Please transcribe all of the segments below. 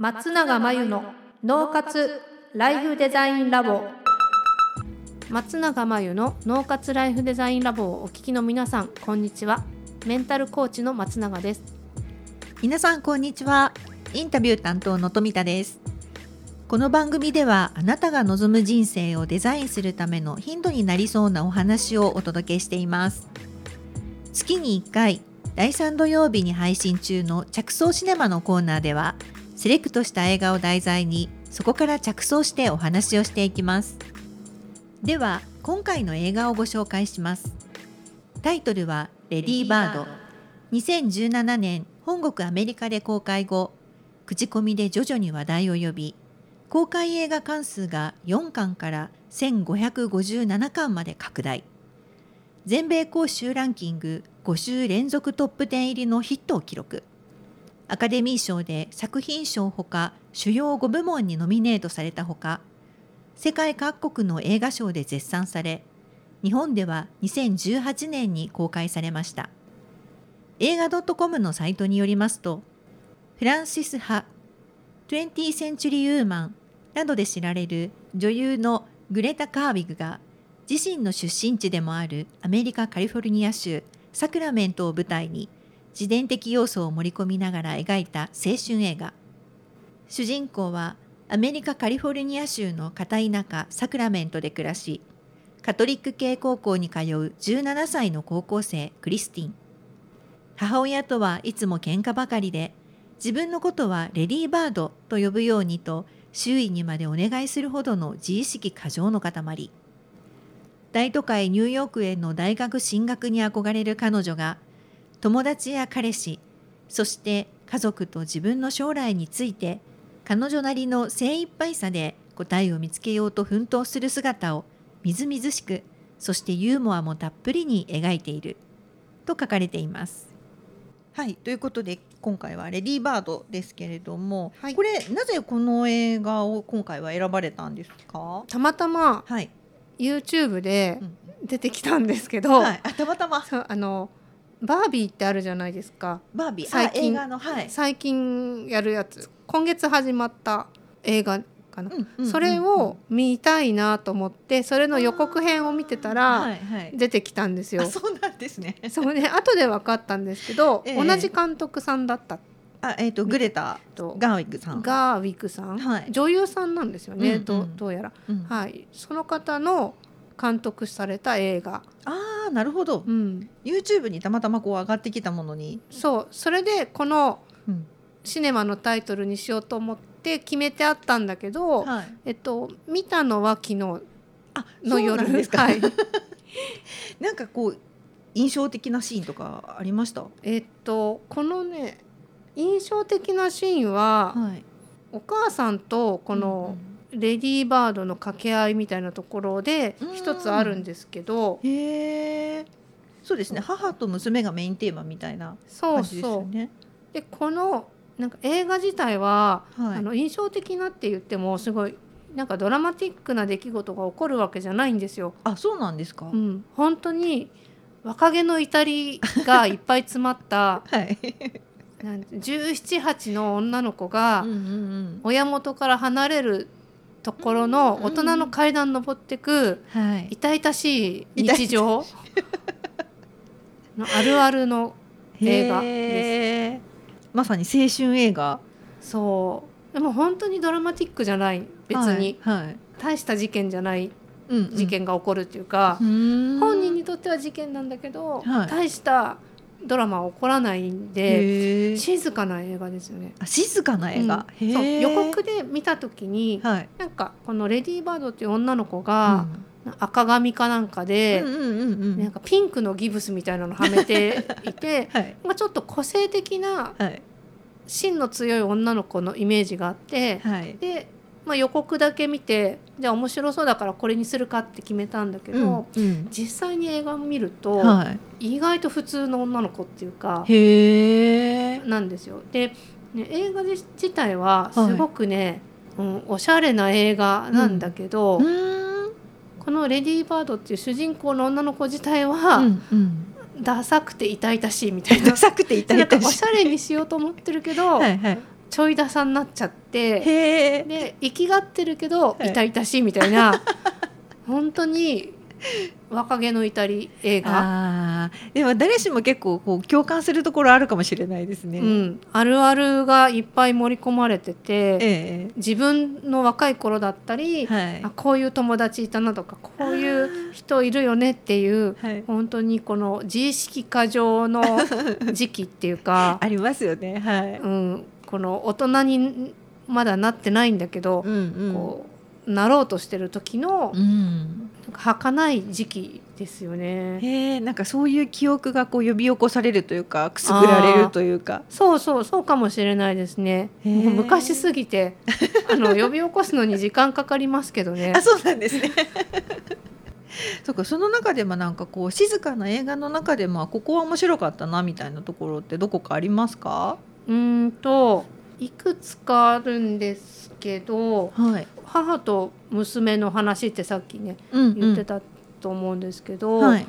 松永真由の脳活ライフデザインラボ。松永真由の脳活ライフデザインラボをお聞きの皆さんこんにちは。メンタルコーチの松永です。皆さんこんにちは。インタビュー担当の富田です。この番組ではあなたが望む人生をデザインするためのヒントになりそうなお話をお届けしています。月に1回第3土曜日に配信中の着想シネマのコーナーではセレクトした映画を題材にそこから着想してお話をしていきます。では今回の映画をご紹介します。タイトルはレディーバード。2017年本国アメリカで公開後口コミで徐々に話題を呼び公開映画館数が4巻から1557巻まで拡大。全米公衆ランキング5週連続トップ10入りのヒットを記録。アカデミー賞で作品賞ほか主要5部門にノミネートされたほか世界各国の映画賞で絶賛され日本では2018年に公開されました。映画 .com のサイトによりますとフランシス・ハ20センチュリー・ウーマンなどで知られる女優のグレタ・カービグが自身の出身地でもあるアメリカ・カリフォルニア州サクラメントを舞台に自伝的要素を盛り込みながら描いた青春映画。主人公はアメリカ・カリフォルニア州の片田舎サクラメントで暮らしカトリック系高校に通う17歳の高校生クリスティン。母親とはいつも喧嘩ばかりで自分のことはレディーバードと呼ぶようにと周囲にまでお願いするほどの自意識過剰の塊。大都会ニューヨークへの大学進学に憧れる彼女が友達や彼氏そして家族と自分の将来について彼女なりの精一杯さで答えを見つけようと奮闘する姿をみずみずしくそしてユーモアもたっぷりに描いている。と書かれています。はいということで今回は「レディーバード」ですけれども、はい。これなぜこの映画を今回は選ばれたんですか？たまたまはい、YouTube でうん出てきたんですけど、はい、あたまたま。そうあのバービーってあるじゃないですか。バービー？最近。のはい、最近やるやつ。今月始まった映画かな、うんうんうんそれを見たいなと思ってそれの予告編を見てたらはいはい、出てきたんですよ。あそうなんですね。そうね。後で分かったんですけど、ええ。同じ監督さんだった。あえっ、とグレタとガーウィッグさん。ガーウィックさん、はい。女優さんなんですよね、うんうん。どうどうやら、うん。はい、その方の監督された映画、ああなるほどう。ん、YouTube にたまたまこう上がってきたものに。そうそれでこのうんシネマのタイトルにしようと思って決めてあったんだけど、はい。えっと、見たのは昨日の夜なんですか。はい、なんかこう印象的なシーンとかありました？えっとこのね印象的なシーンは、はい。お母さんとこのレディーバードの掛け合いみたいなところでうん一つあるんですけど、うん。へえ。そうですね。母と娘がメインテーマみたいなそう感じですそうよね。でこのなんか映画自体は、はいあの印象的なって言ってもすごいなんかドラマティックな出来事が起こるわけじゃないんですよ。あそうなんですか。うん、本当に若気の至りがいっぱい詰まった はい。なんて1718の女の子が。親元から離れるところの大人の階段登ってくはい。痛々しい日常。のあるあるの映画へー。まさに青春映画。そう。でも本当にドラマティックじゃない。別に、はい。はい。大した事件じゃないうんうん。事件が起こるっていうか、本本人にとっては事件なんだけど、はい。大したドラマは起こらないんで静かな映画ですよね。あ静かな映画、うん。そう予告で見た時に、はい、なんかこのレディーバードっていう女の子が、赤髪かなんかうん、で、うんうんうんうん。なんかピンクのギブスみたいなのはめていて はい。まあちょっと個性的なはい。芯の強い女の子のイメージがあって、はい。で、まあ、予告だけ見てじゃあ面白そうだからこれにするかって決めたんだけど、うんうん。実際に映画を見ると、はい。意外と普通の女の子っていうかなんですよ。で、ね、映画自自体はすごくね、うん、おしゃれな映画なんだけど、うーん。このレディーバードっていう主人公の女の子自体は、うんうん。ダサくて痛々しいみたいな。ダサくて痛なんかお々しいしゃれにしようと思ってるけど、はいはいちょいださになっちゃってで生きがってるけどはい。痛々しいみたいな。本当に若気の至り映画、でも誰しも結構こう共感するところあるかもしれないですね。うん、あるあるがいっぱい盛り込まれててえ自分の若い頃だったり、えはい。あこういう友達いたなとかこういう人いるよねっていうはい、本当にこの自意識過剰の時期っていうか、ありますよね。はい。うん、この大人にまだなってないんだけど、うんうん。こうなろうとしてる時のうん。なんか儚い時期ですよね。へえ、なんかそういう記憶がこう呼び起こされるというか、くすぐられるというか。そうそうそうかもしれないですね。昔すぎてあの呼び起こすのに時間かかりますけどね あ、。そうなんですね。そうか、その中でもなんかこう静かな映画の中でもあここは面白かったなみたいなところってどこかありますか？うーんといくつかあるんですけどはい。母と娘の話ってさっきねうん言ってたと思うんですけど、はい。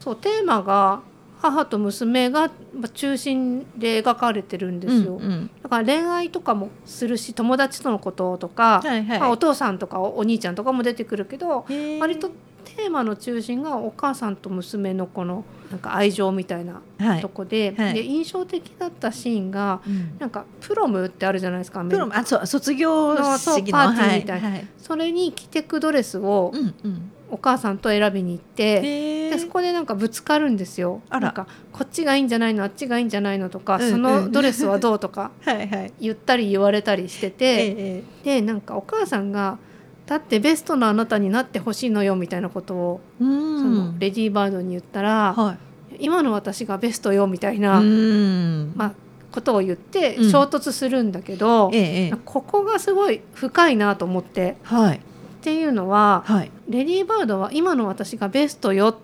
そうテーマが母と娘がまあ中心で描かれてるんですよ。うんうんだから恋愛とかもするし友達とのこととか、はいはい。まあ、お父さんとかおお兄ちゃんとかも出てくるけど割とテーマの中心がお母さんと娘のこのなんか愛情みたいなはい。と。こで,、はい。で印象的だったシーンがうん。なんかプロムってあるじゃないですかプロもあそう卒業式のパーティーみたいな。はいはい。それに着てくドレスをうんうん。お母さんと選びに行って、へでそこでなんかぶつかるんですよ。あら。なんかこっちがいいんじゃないのあっちがいいんじゃないのとか、うんうん。そのドレスはどうとか はいはい。言ったり言われたりしてて、ええ。でなんかお母さんが「だってベストなあなたになってほしいのよ」みたいなことを、うそん。のレディーバードに言ったら、はい。今の私がベストよみたいな、うん。まあ、ことを言ってうん衝突するんだけど、ええええここがすごい深いなと思ってはいっていうのははい。レディーバードは今の私がベストよっ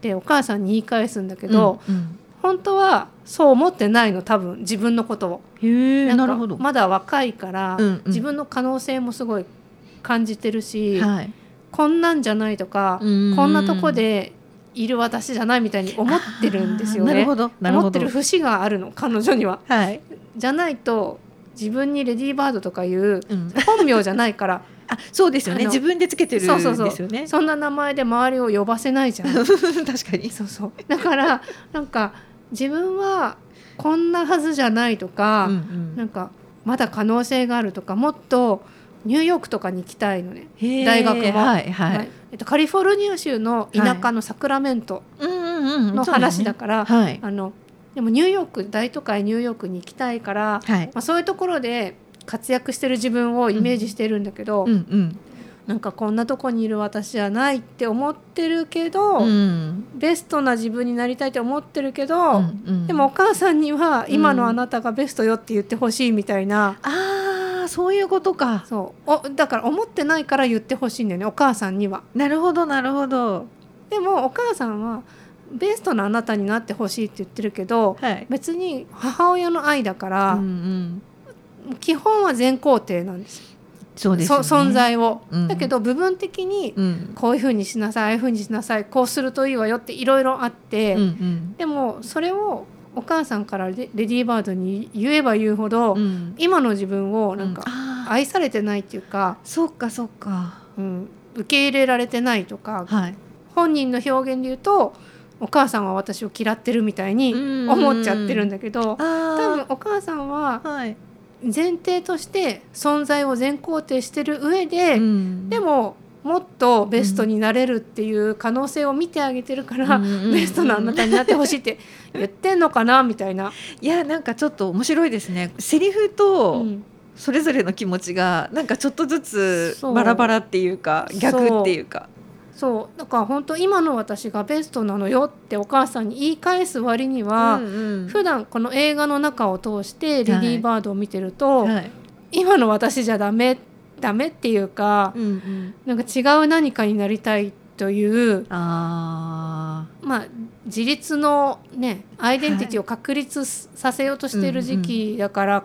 てお母さんに言い返すんだけど、うんうん本当はそう思ってないの多分自分のことを。なるほど。まだ若いから、うんうん自分の可能性もすごい感じてるし、はい。こんなんじゃないとか、うんこんなとこでいる私じゃないみたいに思ってるんですよね。思ってる。節があるの彼女には。はい。じゃないと自分にレディーバードとかいううん。本名じゃないから あそうですよね。自分でつけてるんそうそうそうですよね。そんな名前で周りを呼ばせないじゃん。確かに。そうそうだからなんか自分はこんなはずじゃないとか、うんなんかまだ可能性があるとかもっとニューヨークとかに行きたいのね、大学もはいはい。はいえっと、カリフォルニア州の田舎のサクラメントうんうんうん。の話だから、はい。あのでもニューヨーク大都会ニューヨークに行きたいから、はい。まあ、そういうところで活躍してる自分をイメージしてるんだけど、うんうん。なんかこんなとこにいる私じゃないって思ってるけど、うん。ベストな自分になりたいって思ってるけど、うんでもお母さんには今のあなたがベストよって言ってほしいみたいな、ああそういうことか。そうおだから思ってないから言ってほしいんだよねお母さんには。なるほどなるほど。でもお母さんはベストなあなたになってほしいって言ってるけどはい。別に母親の愛だから、うんうん。基本は全肯定なんですよそうですよね。そ存在を、うんだけど部分的にうん。こういうふうにしなさいああいうふうにしなさいこうするといいわよっていろいろあって、うんうん。でもそれをお母さんからレレディーバードに言えば言うほど、うん。今の自分をなんか愛されてないっていうか、そっかそっか。うん、受け入れられてないとかはい。本人の表現で言うとお母さんは私を嫌ってるみたいにうん思っちゃってるんだけどあ多分お母さんは。前提として存在を全肯定してる上で、うんでももっとベストになれるっていう可能性を見てあげてるから、うんベストなあなたになってほしいって言ってんのかなみたいな。いやなんかちょっと面白いですね。セリフとうんそれぞれの気持ちがなんかちょっとずつバラバラっていうか逆っていうか。そうだから本当今の私がベストなのよってお母さんに言い返す割には、うんうん普段この映画の中を通してレディーバードを見てると、はい。今の私じゃダメダメっていうかうんうん。なんか違う何かになりたいというあまあ自立のねアイデンティティを確立させようとしている時期だから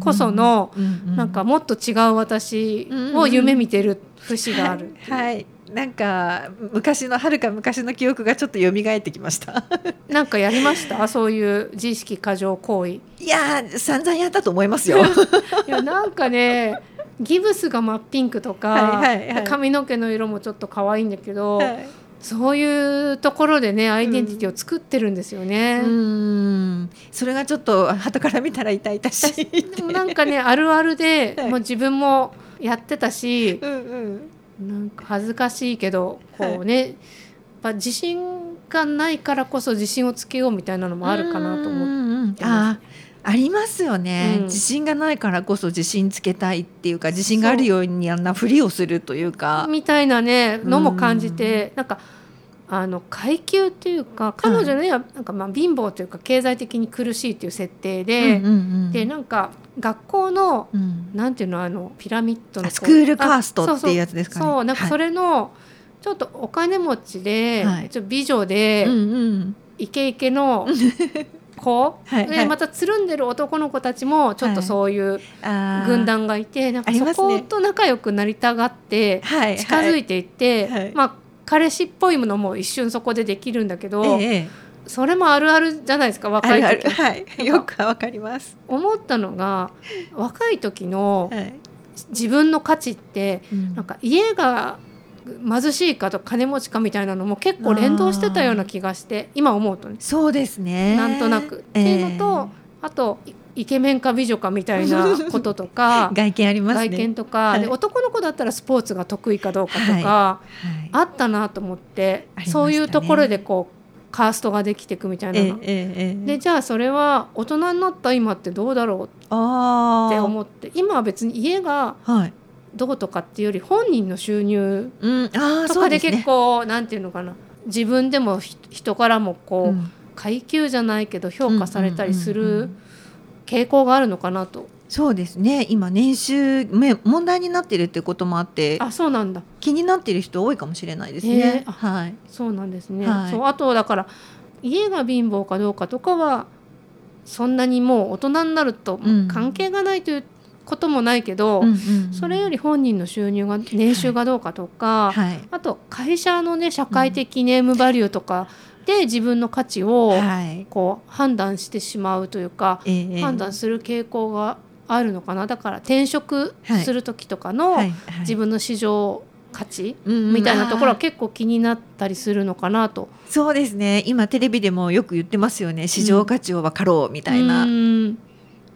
こその、うんうんなんかもっと違う私を夢見てる節があるっていう。はい。なんか昔の遥か昔の記憶がちょっと蘇ってきました。なんかやりました？そういう自意識過剰行為。いや散々やったと思いますよ。やなんかねギブスが真っピンクとか、はいはいはい。髪の毛の色もちょっと可愛いんだけど、はい。そういうところでねアイデンティティを作ってるんですよね。うん。それがちょっと後から見たら痛々しい。でもなんかね あるあるで、はい。もう自分もやってたしうんうん。なんか恥ずかしいけどこうね、やっぱ自信がないからこそ自信をつけようみたいなのもあるかなと思思ってます。あありますよね、うん。自信がないからこそ自信つけたいっていうか自信があるようにあんなふりをするというか。みたいなねのも感じて、なんかあの階級っていうか彼女にはなんかまあ貧乏というか経済的に苦しいっていう設定で、うんうんうん。でなんか学校のうん。なんていうのあのピラミッドのあスクールカーストあっていうやつですかね。そうなんかそれ、れのちょっとお金持ちで、はい。ちょっと美女で、うんうん。イケイケの 子はいはい。でまたつるんでる男の子たちもちょっとそういう軍団がいて、なんかそこと仲良くなりたがってはい近づいてていって、はい。まあ彼氏っぽいものも一瞬そこでできるんだけど、ええそれもあるあるじゃないですかあ若い時。はい。よくわかります、思ったのが若い時のはい。自分の価値ってうん。なんか家が貧しいかと金持ちかみたいなのも結構連動してたような気がして今思うとね。そうですね。なんとなく。っていうのと、あといイケメンか美女かみたいな こととかええ外見ありますね。外見とか、はい。で男の子だったらスポーツが得意かどうかとか、はい。あったなと思って、ね。そういうところでこうカーストができていくみたいなの。ええええええ。でじゃあそれは大人になった今ってどうだろうって思って今は別に家がはいどうとかっていうより本人の収入とかです結構なんていうのかな。自分でもひ人からもこう、うん。階級じゃないけど評価されたりすうんうんうんうるん。傾向があるのかなと。そうですね。今年収め問題になってるってこともあってあそうなんだ。気になってる人多いかもしれないですへねえ。あはい。そうなんですね。はい。そうあとだから家が貧乏かどうかとかはそんなにもう大人になるとうん。関係がないということもないけど、うんうんうん。それより本人の収入が年収がどうかとか、はい。あと会社のね社会的ネームバリューとかで自分の価値をはい。こう判断してしまうというか、ええ。判断する傾向があるのかな。だから転職する時とかのはいはい。自分の市場価値うんうん。みたいなところは結構気になったりするのかなと。そうですね。今テレビでもよく言ってますよね。市場価値を分かろうみたいな、うん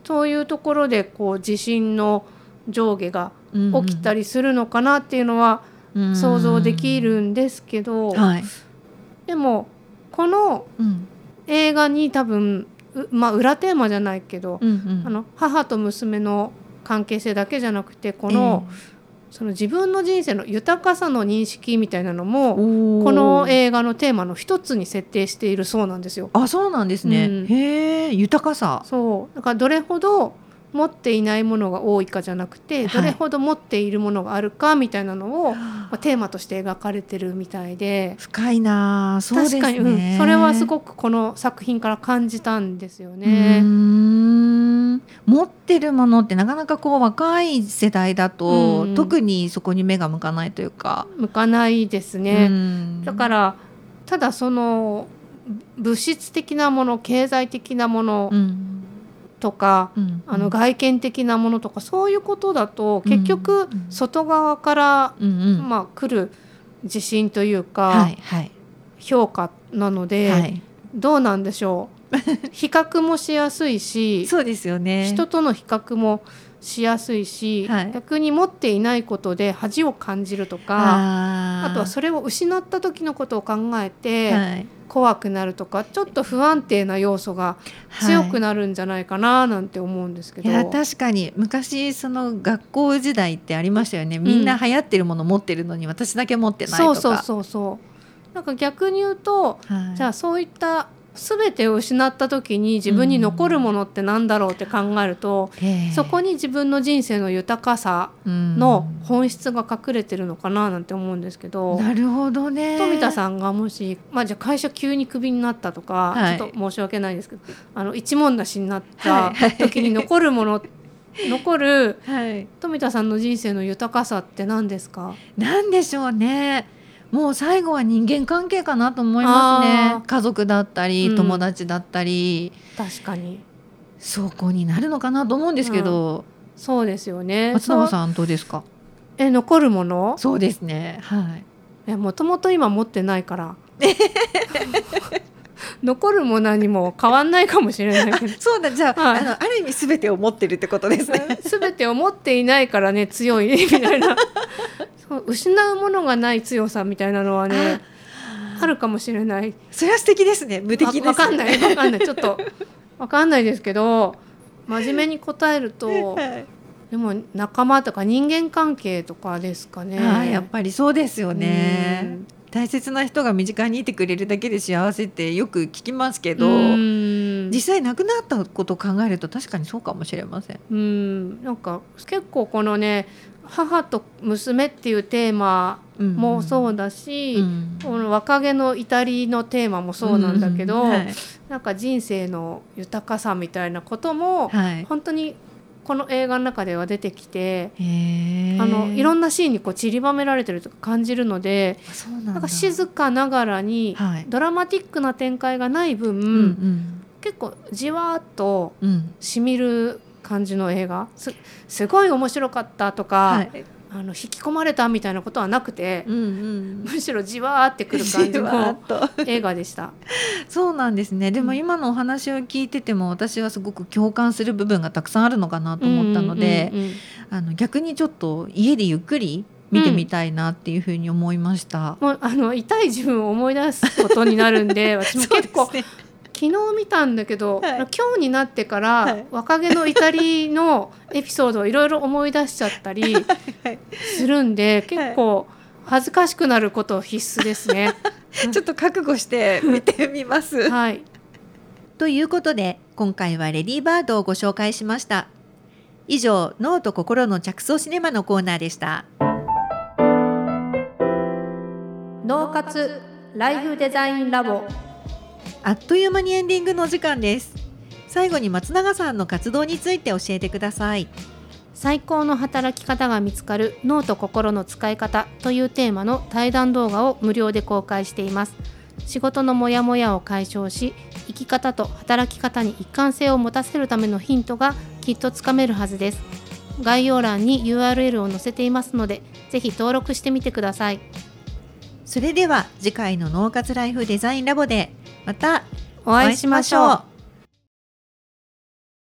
そういうところでこう自信の上下が起きたりりするのかなっていうのは想像できるんですけど、はい、でもこのうん。映画に多分うまあ裏テーマじゃないけど、うんうん。あの母と娘の関係性だけじゃなくてこの,、その自分の人生の豊かさの認識みたいなのもここの映画のテーマの一つに設定しているそうなんですよ。あそうなんですね、うん。へえ豊かさ。そう。だからどれほど持っていないものが多いかじゃなくて、はい。どれほど持っているものがあるかみたいなのを、まあ、テーマとして描かれてるみたいで。深いなあそうですね。確かに、うん、それはすごくこの作品から感じたんですよね。ん持ってるものってなかなかこう若い世代だと、うん。特にそこに目が向かないというか、向かないですね。うん。だからただその物質的なもの経済的なものうんとか、うん。あの外見的なものとかそういうことだと結局うん。外側から、まあ、来る自信というか、はいはい。評価なので、はい。どうなんでしょう？比較もしやすいしそうですよね。人との比較もしやすいし、はい。逆に持っていないことで恥を感じるとかああとはそれを失った時のことを考えて、はい。怖くなるとかちょっと不安定な要素が強くなるんじゃないかななんて思うんですけど、いや確かに。昔その学校時代ってありましたよね。みんな流行ってるもの持ってるのに私だけ持ってないとか。そうそうそうそう。なんか逆に言うとはい。じゃあそういった全てを失った時に自分に残るものってなんだろうって考えると、へえそこに自分の人生の豊かさうん。の本質が隠れてるのかななんて思うんですけど、なるほどね。富田さんがもし、まあ、じゃあ会社急にクビになったとか、はい。ちょっと申し訳ないんですけどあの一文無しになった時に残るもの、残るはい。富田さんの人生の豊かさって何ですか？なんでしょうねもう最後は人間関係かなと思いますね。家族だったり、うん。友達だったり。確かに。そこになるのかなと思うんですけど、そうですよね。松永さんどうですか？え残るもの？そうですね。はい。えもともと今持ってないから。残るも何も変わんないかもしれないけど。そうだじゃあ,、はい。あのある意味すべてを持ってるってことですね。全てを持っていないからね強いみたいな失うものがない強さみたいなのはねあ。るかもしれない。それは素敵ですね。無敵です。わわかんない。わかんない。ちょっとわかんないですけど真面目に答えると はい。でも仲間とか人間関係とかですかね。やっぱりそうですよね。うん。大切な人が身近にいてくれるだけで幸せってよく聞きますけど、うん実際亡くなったことを考えると確かにそうかもしれません。うん。なんか結構このね母と娘っていうテーマもそうだし、うん。この若気の至りのテーマもそうなんだけど、うん。はい。なんか人生の豊かさみたいなことも、はい。本当にこの映画の中では出てきて、あのいろんなシーンにこう散りばめられてるとか感じるのでなんか静かながらに、はい。ドラマティックな展開がない分、うんうん結構じわーっとうん。しみる感じの映画。すすごい面白かったとか、はい。あの引き込まれたみたいなことはなくて、うんうん。むしろじわーってくる感じの映画でした。そうなんですね。でもうん。今のお話を聞いてても私はすごく共感する部分がたくさんあるのかなと思ったので、うんうんうんあの逆にちょっと家でゆっくり見てみたいなっていうふうに思いました。もうあの痛い自分を思い出すことになるんで私も結構、昨日見たんだけど、はい今日になってから、はい若気の至りのエピソードをいろいろ思い出しちゃったり はいするんで結構恥ずかしくなること必須ですね。ちょっと覚悟して見てみます。はい、ということで今回はレディーバードをご紹介しました。以上脳と心の着想シネマのコーナーでした。脳活ライフデザインラボあっという間にエンディングのお時間です。最後に松永さんの活動について教えてください。最高の働き方が見つかる脳と心の使い方というテーマの対談動画を無料で公開しています仕事のモヤモヤを解消し生き方と働き方に一貫性を持たせるためのヒントがきっとつかめるはずです概要欄に URL を載せていますのでぜひ登録してみてくださいそれでは次回の脳活ライフデザインラボでまたお会いしましょう。